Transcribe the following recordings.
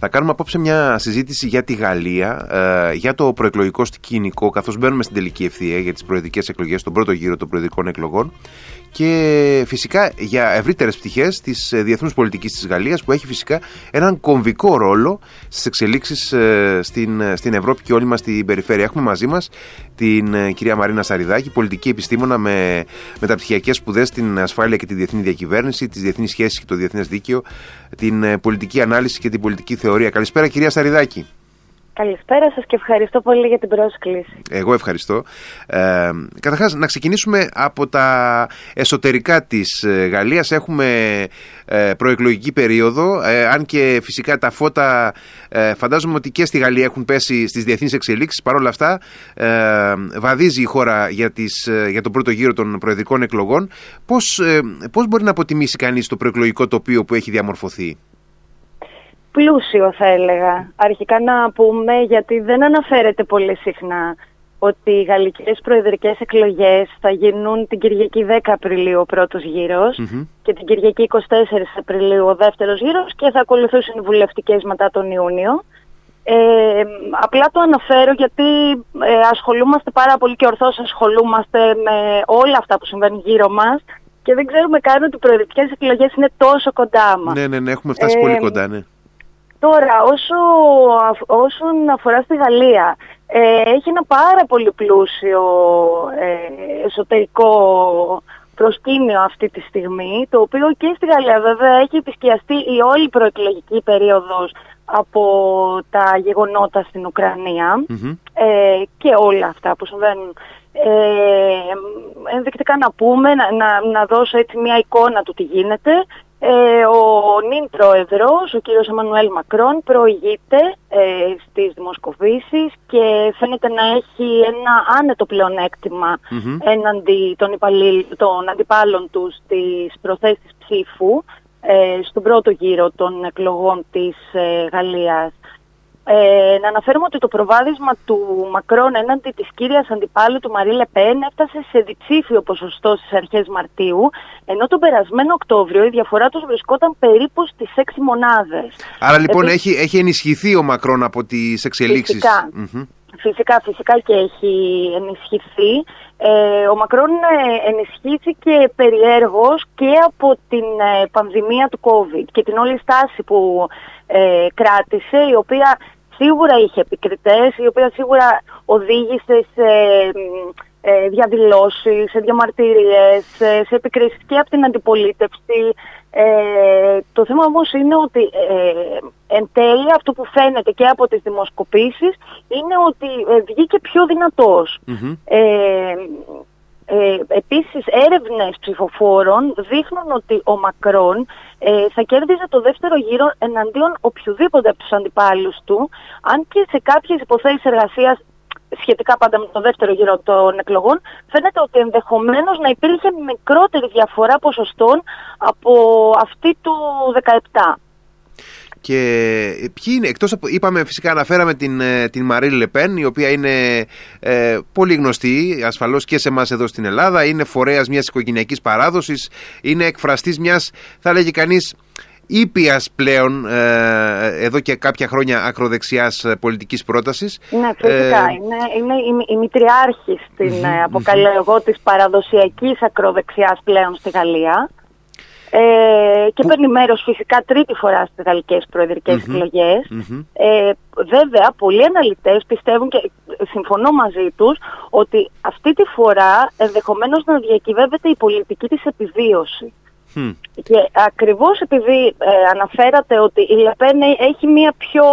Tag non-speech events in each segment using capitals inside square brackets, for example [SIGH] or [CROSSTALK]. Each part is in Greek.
Θα κάνουμε απόψε μια συζήτηση για τη Γαλλία, ε, για το προεκλογικό σκηνικό, καθώς μπαίνουμε στην τελική ευθεία για τις προεδρικές εκλογές, τον πρώτο γύρο των προεδρικών εκλογών και φυσικά για ευρύτερες πτυχές της ε, διεθνούς πολιτικής της Γαλλίας που έχει φυσικά έναν κομβικό ρόλο στις εξελίξεις ε, στην, ε, στην Ευρώπη και όλη μας την περιφέρεια. Έχουμε μαζί μας την κυρία Μαρίνα Σαριδάκη, πολιτική επιστήμονα με μεταπτυχιακέ σπουδές στην ασφάλεια και τη διεθνή διακυβέρνηση, τις διεθνείς σχέσεις και το διεθνές δίκαιο, την πολιτική ανάλυση και την πολιτική θεωρία. Καλησπέρα, κυρία Σαριδάκη. Καλησπέρα σας και ευχαριστώ πολύ για την πρόσκληση. Εγώ ευχαριστώ. Ε, καταρχάς να ξεκινήσουμε από τα εσωτερικά της ε, Γαλλίας. Έχουμε ε, προεκλογική περίοδο, ε, αν και φυσικά τα φώτα ε, φαντάζομαι ότι και στη Γαλλία έχουν πέσει στις διεθνείς εξελίξεις. Παρ' όλα αυτά ε, βαδίζει η χώρα για, τις, για τον πρώτο γύρο των προεδρικών εκλογών. Πώς, πώς μπορεί να αποτιμήσει κανείς το προεκλογικό τοπίο που έχει διαμορφωθεί; Πλούσιο θα έλεγα. Αρχικά να πούμε γιατί δεν αναφέρεται πολύ συχνά ότι οι γαλλικές προεδρικές εκλογές θα γίνουν την Κυριακή 10 Απριλίου ο πρώτος και την Κυριακή 24 Απριλίου ο δεύτερος γύρος και θα ακολουθήσουν οι βουλευτικές μετά τον Ιούνιο. Ε, απλά το αναφέρω γιατί ε, ασχολούμαστε πάρα πολύ και ορθώς ασχολούμαστε με όλα αυτά που συμβαίνουν γύρω μας και δεν ξέρουμε καν ότι οι προεδρικές εκλογές είναι τόσο κοντά μας. Ναι, ναι, ναι, έχουμε φτάσει πολύ κοντά, ναι. Τώρα, όσο, όσον αφορά στη Γαλλία, ε, έχει ένα πάρα πολύ πλούσιο ε, εσωτερικό προσκήνιο αυτή τη στιγμή, το οποίο και στη Γαλλία βέβαια έχει επισκιαστεί η όλη προεκλογική περίοδος από τα γεγονότα στην ουκρανια ε, και όλα αυτά που συμβαίνουν. Ε, ενδεικτικά να πούμε, να, να, να δώσω έτσι μια εικόνα του τι γίνεται. Ε, ο νυν πρόεδρος, ο κύριος Εμμανουέλ Μακρόν, προηγείται ε, στις δημοσκοπήσεις και φαίνεται να έχει ένα άνετο πλεονέκτημα έναντι των, των αντιπάλων του στις προθέσεις ψήφου ε, στον πρώτο γύρο των εκλογών της ε, Γαλλίας. Ε, να αναφέρουμε ότι το προβάδισμα του Μακρόν έναντι της κύριας αντιπάλου του Μαρή Λεπέν έφτασε σε διψήφιο ποσοστό στις αρχές Μαρτίου, ενώ τον περασμένο Οκτώβριο η διαφορά τους βρισκόταν περίπου στις 6 μονάδες. Άρα λοιπόν έχει, έχει ενισχυθεί ο Μακρόν από τις εξελίξεις. Φυσικά. Φυσικά, και έχει ενισχυθεί. Ε, ο Μακρόν ε, ενισχύθηκε περιέργως και από την ε, πανδημία του COVID και την όλη στάση που ε, κράτησε, η οποία σίγουρα είχε επικριτές, η οποία σίγουρα οδήγησε σε ε, διαδηλώσεις, σε διαμαρτυρίες, σε επικρίσεις και από την αντιπολίτευση. Ε, το θέμα όμως είναι ότι ε, εν τέλει αυτό που φαίνεται και από τις δημοσκοπήσεις είναι ότι ε, βγήκε πιο δυνατος Ε, ε, επίσης έρευνες ψηφοφόρων δείχνουν ότι ο Μακρόν ε, θα κέρδιζε το δεύτερο γύρο εναντίον οποιοδήποτε από τους αντιπάλους του, αν και σε κάποιες υποθέσεις εργασίας σχετικά πάντα με το δεύτερο γύρο των εκλογών, φαίνεται ότι ενδεχομένως να υπήρχε μικρότερη διαφορά ποσοστών από αυτή του 17. Και ποιοι είναι, εκτός από, είπαμε φυσικά αναφέραμε την, ε, την Μαρή Λεπέν η οποία είναι ε, πολύ γνωστή ασφαλώς και σε εμάς εδώ στην Ελλάδα είναι φορέας μιας οικογενειακής παράδοσης είναι εκφραστής μιας θα λέγει κανείς ήπιας πλέον ε, εδώ και κάποια χρόνια ακροδεξιάς πολιτικής πρότασης. Ναι, φυσικά. είναι, είναι η, η μητριάρχη στην, αποκαλώ εγώ, της παραδοσιακής ακροδεξιάς πλέον στη Γαλλία. Ε, και παίρνει μέρος φυσικά τρίτη φορά στις γαλλικές προεδρικές mm-hmm. εκλογές. Ε, βέβαια, πολλοί αναλυτές πιστεύουν και συμφωνώ μαζί τους ότι αυτή τη φορά ενδεχομένως να διακυβεύεται η πολιτική της επιβίωση. Και ακριβώς επειδή ε, αναφέρατε ότι η Λεπέν έχει μία πιο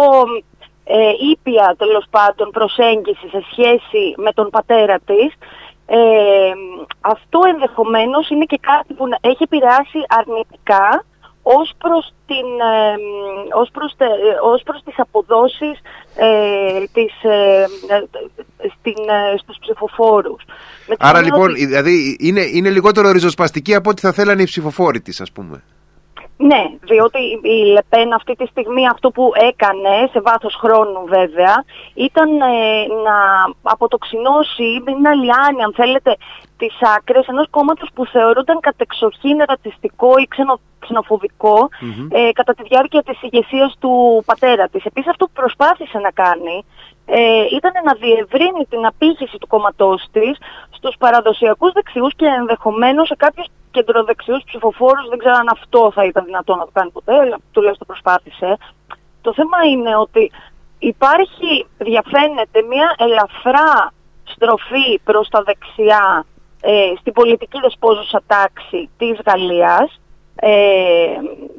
ε, ήπια τέλος πάντων προσέγγιση σε σχέση με τον πατέρα της ε, αυτό ενδεχομένως είναι και κάτι που έχει επηρεάσει αρνητικά ως προς, την, ε, ως προς, ως προς τις αποδόσεις ε, της, ε, στην, ε, στους ψηφοφόρους. Άρα λοιπόν, δηλαδή είναι, είναι λιγότερο ριζοσπαστική από ό,τι θα θέλανε οι ψηφοφόροι της, ας πούμε. Ναι, διότι η Λεπέν αυτή τη στιγμή αυτό που έκανε, σε βάθος χρόνου βέβαια, ήταν ε, να αποτοξινώσει, να λιάνει αν θέλετε τις άκρες ενός κόμματος που θεωρούνταν κατεξοχήν ρατσιστικό ή ξενο, ξενοφοβικο ε, κατά τη διάρκεια της ηγεσίας του πατέρα της. Επίσης αυτό που προσπάθησε να κάνει ε, ήταν να διευρύνει την απήχηση του κόμματός της στους παραδοσιακούς δεξιούς και ενδεχομένως σε κάποιους κεντροδεξιούς ψηφοφόρους. Δεν ξέρω αν αυτό θα ήταν δυνατό να το κάνει ποτέ, αλλά τουλάχιστον προσπάθησε. Το θέμα είναι ότι υπάρχει, διαφαίνεται μια ελαφρά στροφή προς τα δεξιά ε, στην πολιτική δεσπόζουσα τάξη της Γαλλίας ε,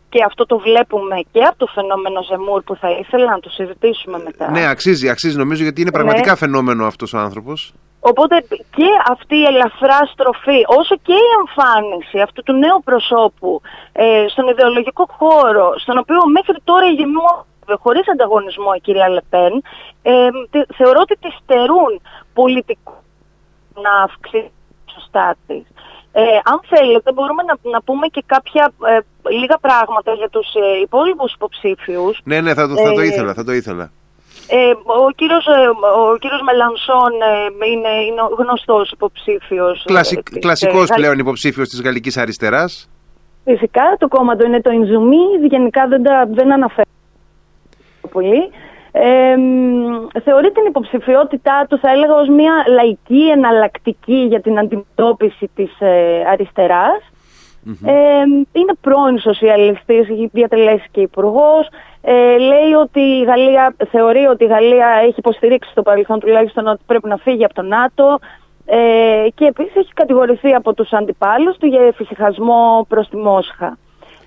και αυτό το βλέπουμε και από το φαινόμενο Ζεμούρ που θα ήθελα να το συζητήσουμε μετά. Ναι, αξίζει, αξίζει νομίζω γιατί είναι πραγματικά ναι. φαινόμενο αυτός ο άνθρωπος. Οπότε και αυτή η ελαφρά στροφή, όσο και η εμφάνιση αυτού του νέου προσώπου ε, στον ιδεολογικό χώρο, στον οποίο μέχρι τώρα ηγεμού χωρίς ανταγωνισμό η κυρία Λεπέν, ε, θεωρώ ότι τη στερούν πολιτικού να αυξήσει σωστά της. Ε, αν θέλετε μπορούμε να, να πούμε και κάποια ε, λίγα πράγματα για τους ε, υπόλοιπους υποψήφιους. Ναι, ναι, θα το, θα το ε, ήθελα, θα το ήθελα. Ε, ο, κύριος, ο κύριος Μελανσόν είναι, είναι γνωστός υποψήφιος. Κλασικ, κλασικός πλέον υποψήφιος της Γαλλικής Αριστεράς. Φυσικά το κόμμα του είναι το Ινζουμί, γενικά δεν, τα, δεν αναφέρει πολύ. Ε, θεωρεί την υποψηφιότητά του, θα έλεγα, ως μια λαϊκή εναλλακτική για την αντιμετώπιση της ε, αριστερας είναι πρώην σοσιαλιστής, έχει διατελέσει και υπουργός. Ε, λέει ότι η Γαλλία, θεωρεί ότι η Γαλλία έχει υποστηρίξει στο παρελθόν τουλάχιστον ότι πρέπει να φύγει από το ΝΑΤΟ ε, και επίσης έχει κατηγορηθεί από τους αντιπάλους του για εφησυχασμό προς τη Μόσχα.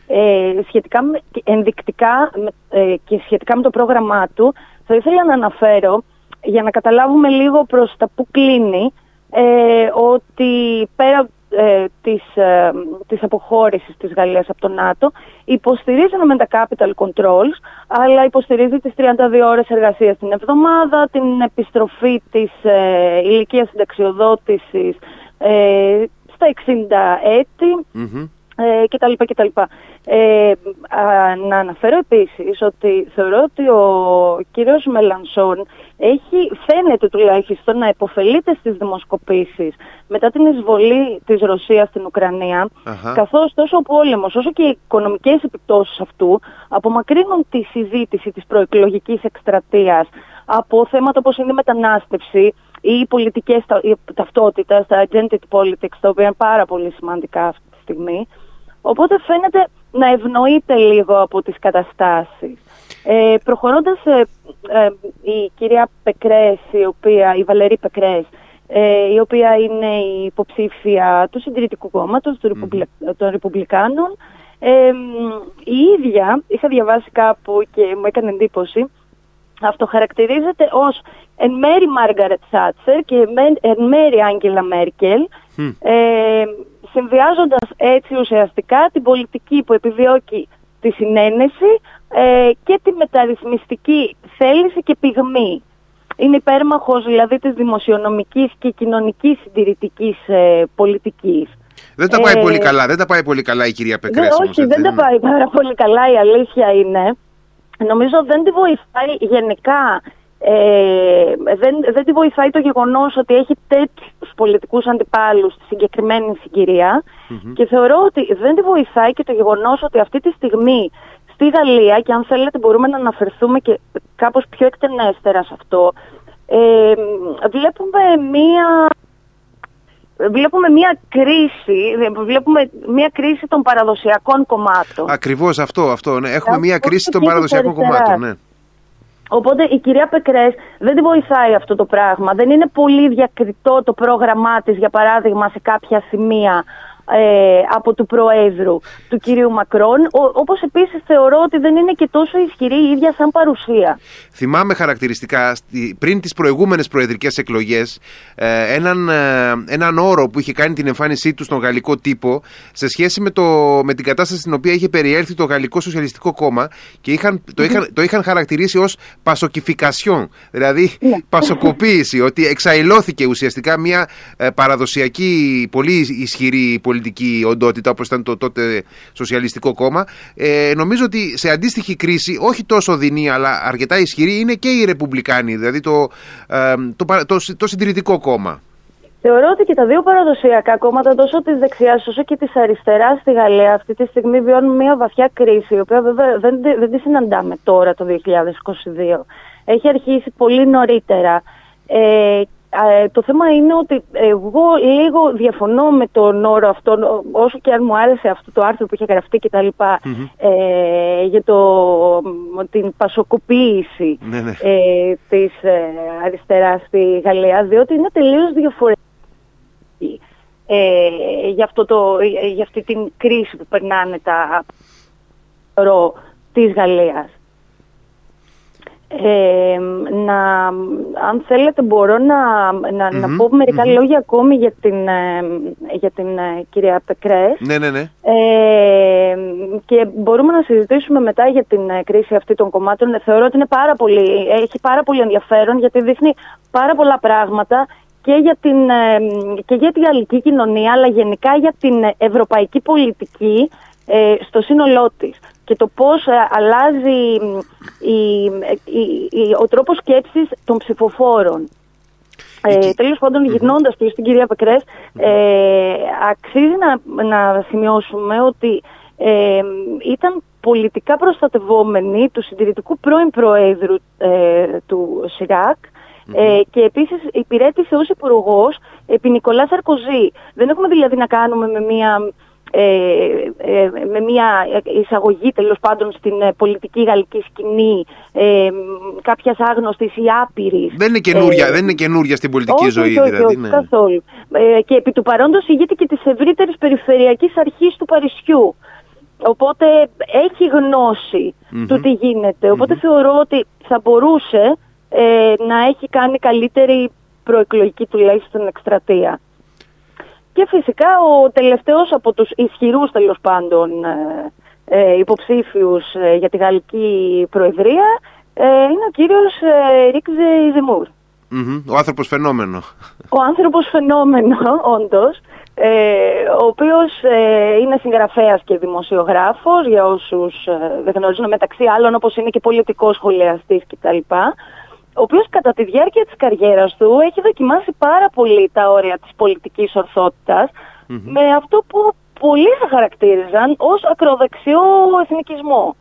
Ε, σχετικά με, ενδεικτικά ε, και σχετικά με το πρόγραμμά του θα ήθελα να αναφέρω για να καταλάβουμε λίγο προς τα που κλείνει ε, ότι πέρα ε, της, ε, της αποχώρησης της Γαλλίας από το ΝΑΤΟ υποστηρίζει με τα capital controls αλλά υποστηρίζει τις 32 ώρες εργασίας την εβδομάδα, την επιστροφή της ε, ηλικίας συνταξιοδότησης ε, στα 60 ετη ε, κτλ. κτλ. Ε, να αναφέρω επίσης ότι θεωρώ ότι ο κύριος Μελανσόν έχει, φαίνεται τουλάχιστον να υποφελείται στις δημοσκοπήσεις μετά την εισβολή της Ρωσίας στην Ουκρανία uh καθώς τόσο ο πόλεμος όσο και οι οικονομικές επιπτώσεις αυτού απομακρύνουν τη συζήτηση της προεκλογικής εκστρατείας από θέματα όπως είναι η μετανάστευση ή οι πολιτικές ταυτότητες, τα identity politics, τα οποία είναι πάρα πολύ σημαντικά αυτή τη στιγμή. Οπότε φαίνεται να ευνοείται λίγο από τις καταστάσεις. Ε, προχωρώντας, ε, ε, η κυρία Πεκρές, η, οποία, η Βαλερή Πεκρές, ε, η οποία είναι η υποψήφια του Συντηρητικού Κόμματος, των Ρεπουμπλικάνων, η ίδια, είχα διαβάσει κάπου και μου έκανε εντύπωση, αυτοχαρακτηρίζεται ως εν μέρη Μάργαρετ Σάτσερ και εν μέρη Άγγελα Μέρκελ, συνδυάζοντας έτσι ουσιαστικά την πολιτική που επιδιώκει τη συνένεση ε, και τη μεταρρυθμιστική θέληση και πυγμή. Είναι υπέρμαχος δηλαδή της δημοσιονομικής και κοινωνικής συντηρητικής ε, πολιτικής. Δεν τα πάει ε, πολύ καλά, δεν τα πάει πολύ καλά η κυρία Πεκρέση. όχι, δεν τα πάει πάρα πολύ καλά, η αλήθεια είναι. Νομίζω δεν τη βοηθάει γενικά ε, δεν, δεν τη βοηθάει το γεγονός ότι έχει τέτοιους πολιτικούς αντιπάλους στη συγκεκριμένη και θεωρώ ότι δεν τη βοηθάει και το γεγονός ότι αυτή τη στιγμή στη Γαλλία και αν θέλετε μπορούμε να αναφερθούμε και κάπως πιο εκτενέστερα σε αυτό ε, βλέπουμε μία Βλέπουμε μια κρίση, βλέπουμε μια κρίση των παραδοσιακών κομμάτων. Ακριβώς αυτό, αυτό ναι. Έχουμε μια κρίση των παραδοσιακών κομμάτων, ναι. Οπότε η κυρία Πεκρές δεν τη βοηθάει αυτό το πράγμα. Δεν είναι πολύ διακριτό το πρόγραμμά της, για παράδειγμα, σε κάποια σημεία ε, από του Προέδρου, του κυρίου Μακρόν, όπως επίσης θεωρώ ότι δεν είναι και τόσο ισχυρή η ίδια σαν παρουσία. Θυμάμαι χαρακτηριστικά πριν τις προηγούμενες προεδρικές εκλογές ε, έναν, ε, έναν όρο που είχε κάνει την εμφάνισή του στον γαλλικό τύπο σε σχέση με, το, με την κατάσταση στην οποία είχε περιέλθει το Γαλλικό Σοσιαλιστικό Κόμμα και είχαν, το, είχαν, το είχαν χαρακτηρίσει ως πασοκιφικασιόν, δηλαδή ναι. πασοκοποίηση, ότι εξαϊλώθηκε ουσιαστικά μια παραδοσιακή πολύ ισχυρή πολιτική πολιτική οντότητα όπως ήταν το τότε Σοσιαλιστικό Κόμμα. Ε, νομίζω ότι σε αντίστοιχη κρίση, όχι τόσο δεινή αλλά αρκετά ισχυρή, είναι και οι Ρεπουμπλικάνοι, δηλαδή το, ε, το, το, το συντηρητικό κόμμα. Θεωρώ ότι και τα δύο παραδοσιακά κόμματα, τόσο της δεξιάς όσο και της αριστεράς στη Γαλλία, αυτή τη στιγμή βιώνουν μια βαθιά κρίση, η οποία βέβαια δεν, δεν τη συναντάμε τώρα το 2022. Έχει αρχίσει πολύ νωρίτερα. Ε, το θέμα είναι ότι εγώ λίγο διαφωνώ με τον όρο αυτό, όσο και αν μου άρεσε αυτό το άρθρο που είχε γραφτεί και τα λοιπα ε, για το, την πασοκοποίηση ναι, ναι. Ε, της ε, αριστεράς στη Γαλλία, διότι είναι τελείως διαφορετικό ε, για, αυτό το, για αυτή την κρίση που περνάνε τα ρο της Γαλλίας. Ε, να, αν θέλετε μπορώ να, να, να πω μερικά λόγια ακόμη για την, ε, για την ε, κυρία Πεκρές. Ναι, ναι, ναι. Ε, και μπορούμε να συζητήσουμε μετά για την κρίση αυτή των κομμάτων. Θεωρώ ότι είναι πάρα πολύ, έχει πάρα πολύ ενδιαφέρον γιατί δείχνει πάρα πολλά πράγματα και για, την, ε, και για την γαλλική κοινωνία αλλά γενικά για την ευρωπαϊκή πολιτική ε, στο σύνολό της και το πώς ε, αλλάζει η, η, ο τρόπος σκέψης των ψηφοφόρων. Ε, Τέλος πάντων, γυρνώντας πίσω στην κυρία Πεκρές, ε, αξίζει να, να σημειώσουμε ότι ε, ήταν πολιτικά προστατευόμενη του συντηρητικού πρώην Προέδρου του ΣΥΡΑΚ, ε, και επίσης υπηρέτησε ως υπουργός επί Νικολά Σαρκοζή. Δεν έχουμε δηλαδή να κάνουμε με μια. Ε, ε, με μια εισαγωγή τέλος πάντων στην ε, πολιτική γαλλική σκηνή ε, κάποιας άγνωστης ή άπειρης. Δεν είναι καινούρια, ε, δεν είναι καινούρια στην πολιτική όχι, ζωή, όχι, δηλαδή. Όχι, ναι. καθόλου. Ε, και επί του παρόντος ηγείται και της ευρύτερης περιφερειακής αρχής του Παρισιού. Οπότε έχει του τι γίνεται. θεωρώ ότι θα μπορούσε ε, να έχει κάνει καλύτερη προεκλογική τουλάχιστον εκστρατεία. Και φυσικά ο τελευταίος από τους ισχυρούς τέλος πάντων ε, ε υποψήφιους ε, για τη Γαλλική Προεδρία ε, είναι ο κύριος Ρίξε Ζεμούρ. Ο άνθρωπος φαινόμενο. Ο άνθρωπος φαινόμενο, [LAUGHS] όντως, ο οποίος είναι συγγραφέας και δημοσιογράφος, για όσους δεν γνωρίζουν μεταξύ άλλων, όπως είναι και πολιτικός σχολιαστής κτλ ο οποίος κατά τη διάρκεια της καριέρας του έχει δοκιμάσει πάρα πολύ τα όρια της πολιτικής με αυτό που πολλοί θα χαρακτήριζαν ως ακροδεξιό εθνικισμό.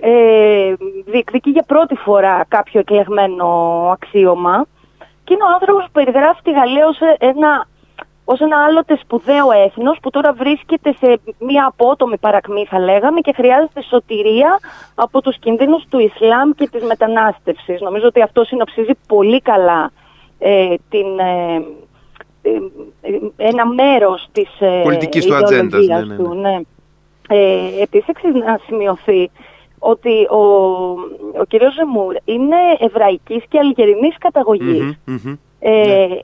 Ε, διεκδικεί για πρώτη φορά κάποιο εκλεγμένο αξίωμα και είναι ο άνθρωπος που περιγράφει τη Γαλλία ως ένα ως ένα άλλοτε σπουδαίο έθνος που τώρα βρίσκεται σε μια απότομη παρακμή θα λέγαμε και χρειάζεται σωτηρία από τους κινδύνους του Ισλάμ και της μετανάστευσης. Νομίζω ότι αυτό συνοψίζει πολύ καλά ε, την, ε, ε, ένα μέρος της πολιτικής του ατζέντας. Ναι, ναι, του. Ναι. Ε, επίσης να σημειωθεί ότι ο, ο κ. Ζεμούρ είναι εβραϊκής και αλγερινής Ε, ναι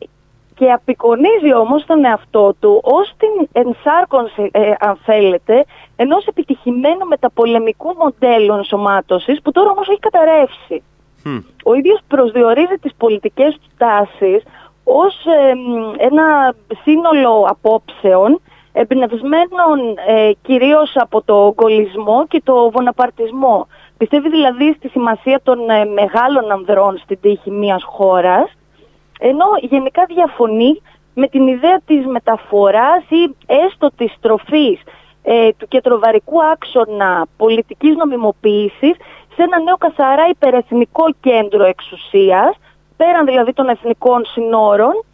και απεικονίζει όμως τον εαυτό του ως την ενσάρκωση, ε, αν θέλετε, ενός επιτυχημένου μεταπολεμικού μοντέλου ενσωμάτωσης που τώρα όμως έχει καταρρεύσει. Ο ίδιος προσδιορίζει τις πολιτικές του τάσεις ως ένα σύνολο απόψεων εμπνευσμένων ε, κυρίως από το γκολισμό και το βοναπαρτισμό. Πιστεύει δηλαδή στη σημασία των ε, μεγάλων ανδρών στην τύχη μιας χώρας ενώ γενικά διαφωνεί με την ιδέα της μεταφοράς ή έστω της τροφής ε, του κεντροβαρικού άξονα πολιτικής νομιμοποίησης σε ένα νέο καθαρά υπερεθνικό κέντρο εξουσίας, πέραν δηλαδή των εθνικών συνόρων,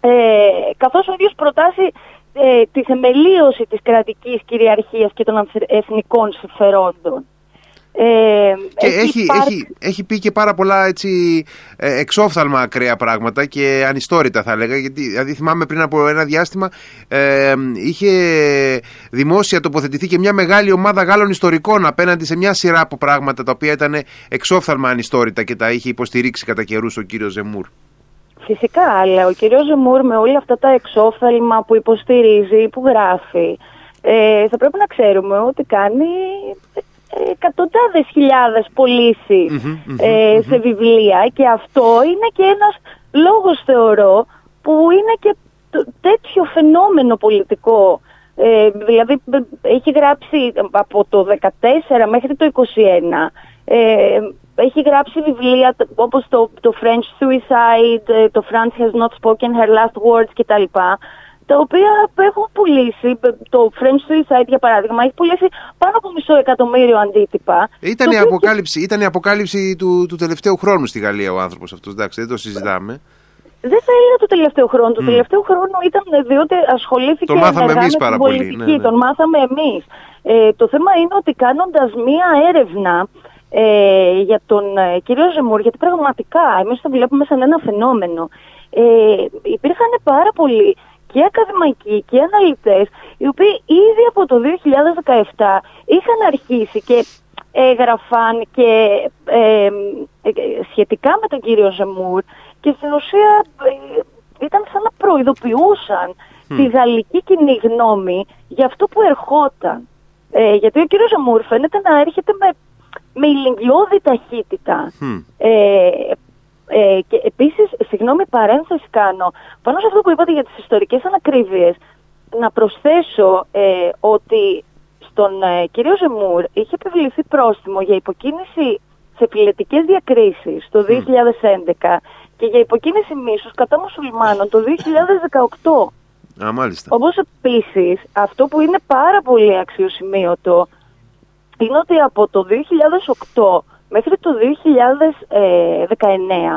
ε, καθώς ο ίδιος προτάσει ε, τη θεμελίωση της κρατικής κυριαρχίας και των εθνικών συμφερόντων. Ε, και έχει, έχει, έχει, πει και πάρα πολλά έτσι, ε, εξόφθαλμα ακραία πράγματα και ανιστόρητα θα έλεγα γιατί δηλαδή θυμάμαι πριν από ένα διάστημα ε, είχε δημόσια τοποθετηθεί και μια μεγάλη ομάδα Γάλλων ιστορικών απέναντι σε μια σειρά από πράγματα τα οποία ήταν εξόφθαλμα ανιστόρητα και τα είχε υποστηρίξει κατά καιρούς ο κύριος Ζεμούρ. Φυσικά, αλλά ο κύριος Ζεμούρ με όλα αυτά τα εξόφθαλμα που υποστηρίζει, που γράφει, ε, θα πρέπει να ξέρουμε ότι κάνει εκατοντάδες χιλιάδες ε, σε βιβλία και αυτό είναι και ένας λόγος θεωρώ που είναι και τέτοιο φαινόμενο πολιτικό. Ε, δηλαδή έχει γράψει από το 14 μέχρι το 21 ε, έχει γράψει βιβλία όπως το, το French Suicide, ε, το France has not spoken her last words κτλ τα οποία έχουν πουλήσει, το French Suicide για παράδειγμα, έχει πουλήσει πάνω από μισό εκατομμύριο αντίτυπα. Ήταν, η, αποκάλυψη, ήταν η αποκάλυψη του, του τελευταίου χρόνου στη Γαλλία ο άνθρωπος αυτός, εντάξει, δεν το συζητάμε. Δεν θα έλεγα το τελευταίο χρόνο. Το τελευταίο χρόνο ήταν διότι ασχολήθηκε τον μάθαμε εμείς πάρα πολύ. πολιτική. Ναι, ναι. Τον μάθαμε εμείς. Ε, το θέμα είναι ότι κάνοντας μία έρευνα ε, για τον ε, κύριο Ζεμούρ, γιατί πραγματικά εμείς το βλέπουμε σαν ένα φαινόμενο, ε, υπήρχαν πάρα πολλοί και ακαδημαϊκοί και αναλυτές οι οποίοι ήδη από το 2017 είχαν αρχίσει και έγραφαν και ε, ε, σχετικά με τον κύριο Ζεμούρ και στην ουσία ε, ήταν σαν να προειδοποιούσαν τη γαλλική κοινή γνώμη για αυτό που ερχόταν. Ε, γιατί ο κύριος Ζεμούρ φαίνεται να έρχεται με, με ηλικιώδη ταχύτητα. Ε, ε, και επίσης, συγγνώμη παρένθεση κάνω, πάνω σε αυτό που είπατε για τις ιστορικές ανακρίβειες, να προσθέσω ε, ότι στον ε, κύριο Ζεμούρ είχε επιβληθεί πρόστιμο για υποκίνηση σε φιλετικές διακρίσεις το 2011 και για υποκίνηση μίσους κατά μουσουλμάνων το 2018. Α, μάλιστα. Όπως επίσης, αυτό που είναι πάρα πολύ αξιοσημείωτο είναι ότι από το 2008 μέχρι το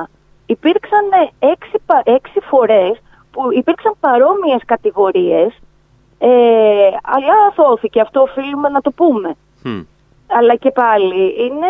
2019 υπήρξαν έξι, έξι φορές που υπήρξαν παρόμοιες κατηγορίες ε, αλλά αθώθηκε, αυτό οφείλουμε να το πούμε. Αλλά και πάλι είναι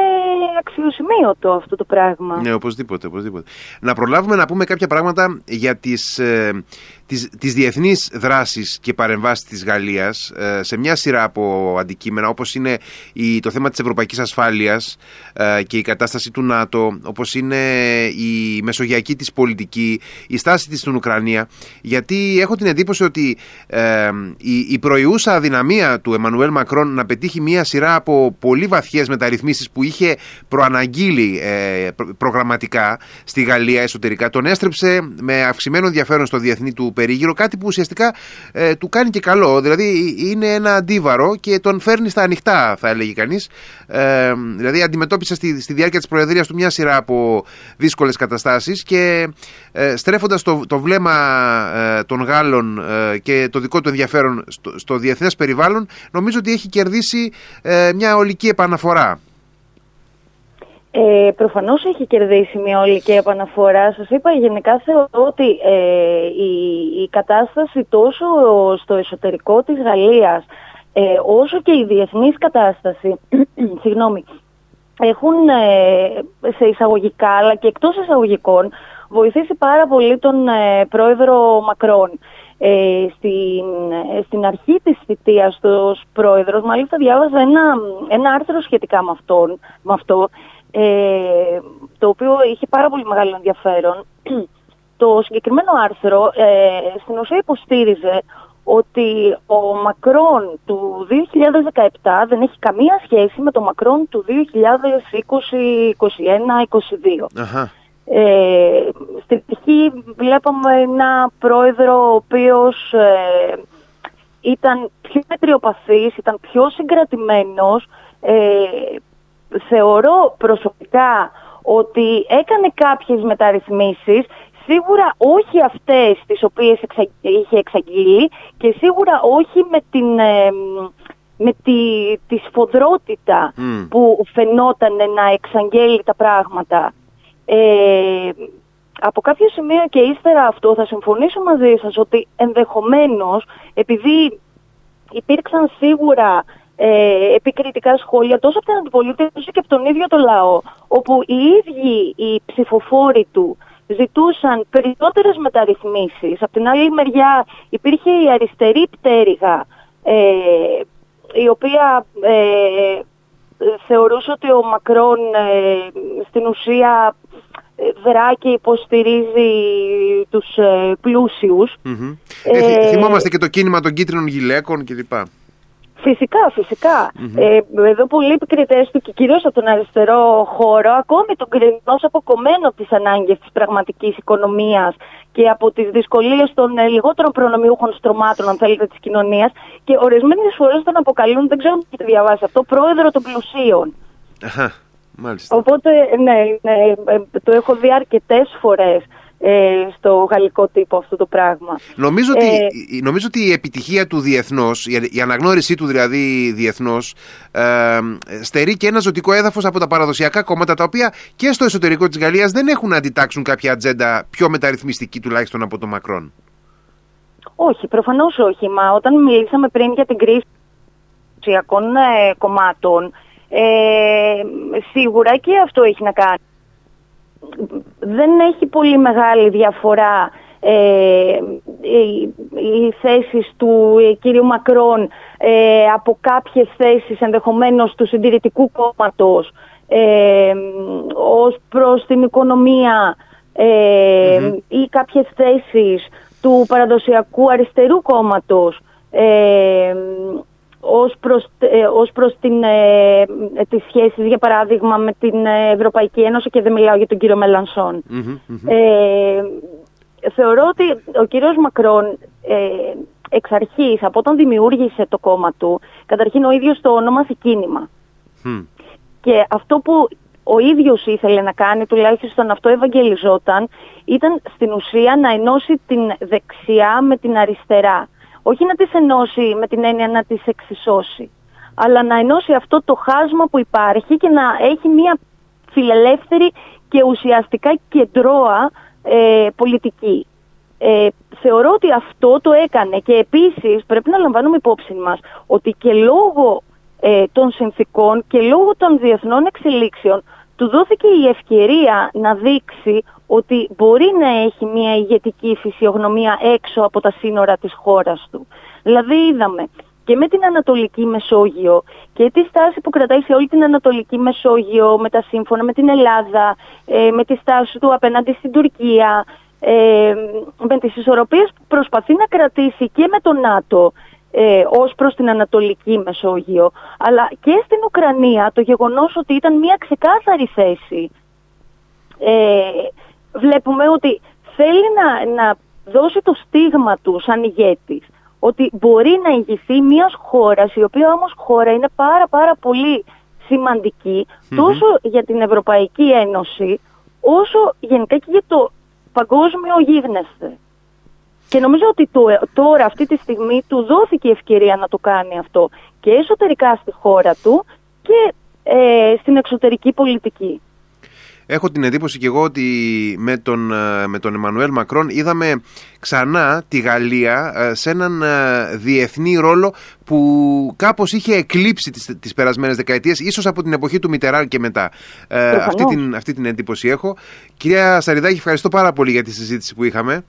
αξιοσημείωτο αυτό το πράγμα. Ναι, οπωσδήποτε, οπωσδήποτε. Να προλάβουμε να πούμε κάποια πράγματα για τις, ε, τις, τις διεθνείς δράσεις και παρεμβάσεις της Γαλλίας ε, σε μια σειρά από αντικείμενα όπως είναι η, το θέμα της ευρωπαϊκής ασφάλειας ε, και η κατάσταση του ΝΑΤΟ, όπως είναι η μεσογειακή της πολιτική, η στάση της στην Ουκρανία, γιατί έχω την εντύπωση ότι ε, η, η προϊούσα αδυναμία του Εμμανουέλ Μακρόν να πετύχει μια σειρά από πολύ βαθιές μεταρρυθμίσεις που είχε προαναγγείλει ε, προγραμματικά στη Γαλλία εσωτερικά, τον έστρεψε με αυξημένο ενδιαφέρον στο διεθνή του περίγυρο, κάτι που ουσιαστικά ε, του κάνει και καλό. Δηλαδή είναι ένα αντίβαρο και τον φέρνει στα ανοιχτά, θα έλεγε κανείς. Ε, δηλαδή αντιμετώπισε στη, στη διάρκεια της Προεδρίας του μια σειρά από δύσκολες καταστάσεις και ε, στρέφοντας το, το βλέμμα ε, των Γάλλων ε, και το δικό του ενδιαφέρον στο, στο διεθνές περιβάλλον, νομίζω ότι έχει κερδίσει μια ολική επαναφορά. Ε, προφανώς έχει κερδίσει μια ολική επαναφορά. Σας είπα γενικά θεωρώ ότι ε, η, η κατάσταση τόσο στο εσωτερικό της Γαλλίας ε, όσο και η διεθνής κατάσταση [CLEARS THROAT] συγγνώμη, έχουν ε, σε εισαγωγικά αλλά και εκτός εισαγωγικών βοηθήσει πάρα πολύ τον ε, πρόεδρο Μακρόν. Ε, στην, στην αρχή της θητείας τους πρόεδρος, μάλιστα διάβαζα ένα, ένα άρθρο σχετικά με, αυτόν, με αυτό, ε, το οποίο είχε πάρα πολύ μεγάλο ενδιαφέρον. Το συγκεκριμένο άρθρο ε, στην ουσία υποστήριζε ότι ο Μακρόν του 2017 δεν έχει καμία σχέση με το Μακρόν του 2020, 2021, 2022. Ε, στην πτυχή βλέπαμε ένα πρόεδρο ο οποίος ε, ήταν πιο μετριοπαθής, ήταν πιο συγκρατημένος, ε, θεωρώ προσωπικά ότι έκανε κάποιες μεταρρυθμίσεις, σίγουρα όχι αυτές τις οποίες είχε εξαγγείλει και σίγουρα όχι με την, ε, με τη, τη σφοδρότητα που φαινόταν να εξαγγέλει τα πράγματα. Ε, από κάποιο σημείο και ύστερα αυτό θα συμφωνήσω μαζί σας ότι ενδεχομένως επειδή υπήρξαν σίγουρα ε, επικριτικά σχόλια τόσο από την αντιπολίτευση όσο και από τον ίδιο το λαό, όπου οι ίδιοι οι ψηφοφόροι του ζητούσαν περισσότερες μεταρρυθμίσεις. Από την άλλη μεριά υπήρχε η αριστερή πτέρυγα, ε, η οποία ε, θεωρούσε ότι ο Μακρόν ε, στην ουσία δρά και υποστηρίζει τους ε, πλουσιους θυμόμαστε και το κίνημα των κίτρινων γυλαίκων κλπ. Φυσικά, Ε, εδώ πολλοί επικριτέ του και κυρίως από τον αριστερό χώρο, ακόμη τον κρίνουν ως αποκομμένο από τις ανάγκες της πραγματικής οικονομίας και από τις δυσκολίες των ε, λιγότερων προνομιούχων στρωμάτων, αν θέλετε, της κοινωνίας. Και ορισμένες φορές τον αποκαλούν, δεν ξέρω αν έχετε διαβάσει αυτό, πρόεδρο των πλουσίων. Μάλιστα. Οπότε, ναι, ναι, ε, το έχω δει αρκετές φορές ε, στο γαλλικό τύπο αυτό το πράγμα. Νομίζω, ότι, ε, νομίζω ότι η επιτυχία του διεθνώς, η αναγνώρισή του δηλαδή διεθνώς, ε, στερεί και ένα ζωτικό έδαφος από τα παραδοσιακά κόμματα τα οποία και στο εσωτερικό της Γαλλίας δεν έχουν να αντιτάξουν κάποια ατζέντα πιο μεταρρυθμιστική τουλάχιστον από το Μακρόν. Όχι, προφανώς όχι. Μα όταν μιλήσαμε πριν για την κρίση των ε, κομμάτων, ε, σίγουρα και αυτό έχει να κάνει δεν έχει πολύ μεγάλη διαφορά ε, οι, οι θέσεις του ε, κύριου Μακρόν ε, από κάποιες θέσεις ενδεχομένως του συντηρητικού κόμματος ε, ως προς την οικονομία ε, ή κάποιες θέσεις του παραδοσιακού αριστερού κόμματος ως προς, ε, ως προς την, ε, τις σχέσεις, για παράδειγμα, με την Ευρωπαϊκή Ένωση και δεν μιλάω για τον κύριο Ε, θεωρώ ότι ο κύριος Μακρόν ε, εξ αρχής, από όταν δημιούργησε το κόμμα του, καταρχήν ο ίδιος το ονόμασε κίνημα. Και αυτό που ο ίδιος ήθελε να κάνει, τουλάχιστον αυτό ευαγγελιζόταν, ήταν στην ουσία να ενώσει την δεξιά με την αριστερά όχι να τις ενώσει με την έννοια να τις εξισώσει, αλλά να ενώσει αυτό το χάσμα που υπάρχει και να έχει μια φιλελεύθερη και ουσιαστικά κεντρώα ε, πολιτική. Ε, θεωρώ ότι αυτό το έκανε και επίσης πρέπει να λαμβάνουμε υπόψη μας ότι και λόγω ε, των συνθήκων και λόγω των διεθνών εξελίξεων του δόθηκε η ευκαιρία να δείξει ότι μπορεί να έχει μια ηγετική φυσιογνωμία έξω από τα σύνορα της χώρας του. Δηλαδή είδαμε και με την Ανατολική Μεσόγειο και τη στάση που κρατάει σε όλη την Ανατολική Μεσόγειο με τα σύμφωνα με την Ελλάδα, ε, με τη στάση του απέναντι στην Τουρκία, ε, με τις ισορροπίες που προσπαθεί να κρατήσει και με το ΝΑΤΟ ε, ως προς την Ανατολική Μεσόγειο, αλλά και στην Ουκρανία το γεγονός ότι ήταν μια ξεκάθαρη θέση ε, βλέπουμε ότι θέλει να, να δώσει το στίγμα του σαν ηγέτης ότι μπορεί να ηγηθεί μιας χώρας η οποία όμως χώρα είναι πάρα πάρα πολύ τόσο για την Ευρωπαϊκή Ένωση όσο γενικά και για το παγκόσμιο γίγνεσθε. Και νομίζω ότι το, τώρα αυτή τη στιγμή του δόθηκε η ευκαιρία να το κάνει αυτό και εσωτερικά στη χώρα του και ε, στην εξωτερική πολιτική. Έχω την εντύπωση και εγώ ότι με τον, ε, με τον Εμμανουέλ Μακρόν είδαμε ξανά τη Γαλλία ε, σε έναν ε, διεθνή ρόλο που κάπως είχε εκλείψει τις, τις περασμένες δεκαετίες, ίσως από την εποχή του Μιτεράν και μετά. αυτή, την, αυτή την εντύπωση έχω. Κυρία Σαριδάκη, ευχαριστώ πάρα πολύ για τη συζήτηση που είχαμε.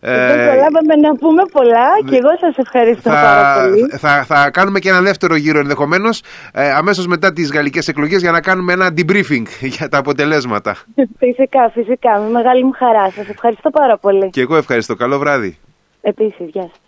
Δεν προλάβαμε να πούμε πολλά και εγώ σας ευχαριστώ θα, πάρα πολύ. Θα, θα κάνουμε και ένα δεύτερο γύρο ενδεχομένως ε, αμέσως μετά τις γαλλικές εκλογές για να κάνουμε ένα debriefing [LAUGHS] για τα αποτελέσματα. Φυσικά, φυσικά. Με μεγάλη μου χαρά. Σας ευχαριστώ πάρα πολύ. Και εγώ ευχαριστώ. Καλό βράδυ. Επίσης, γεια σας.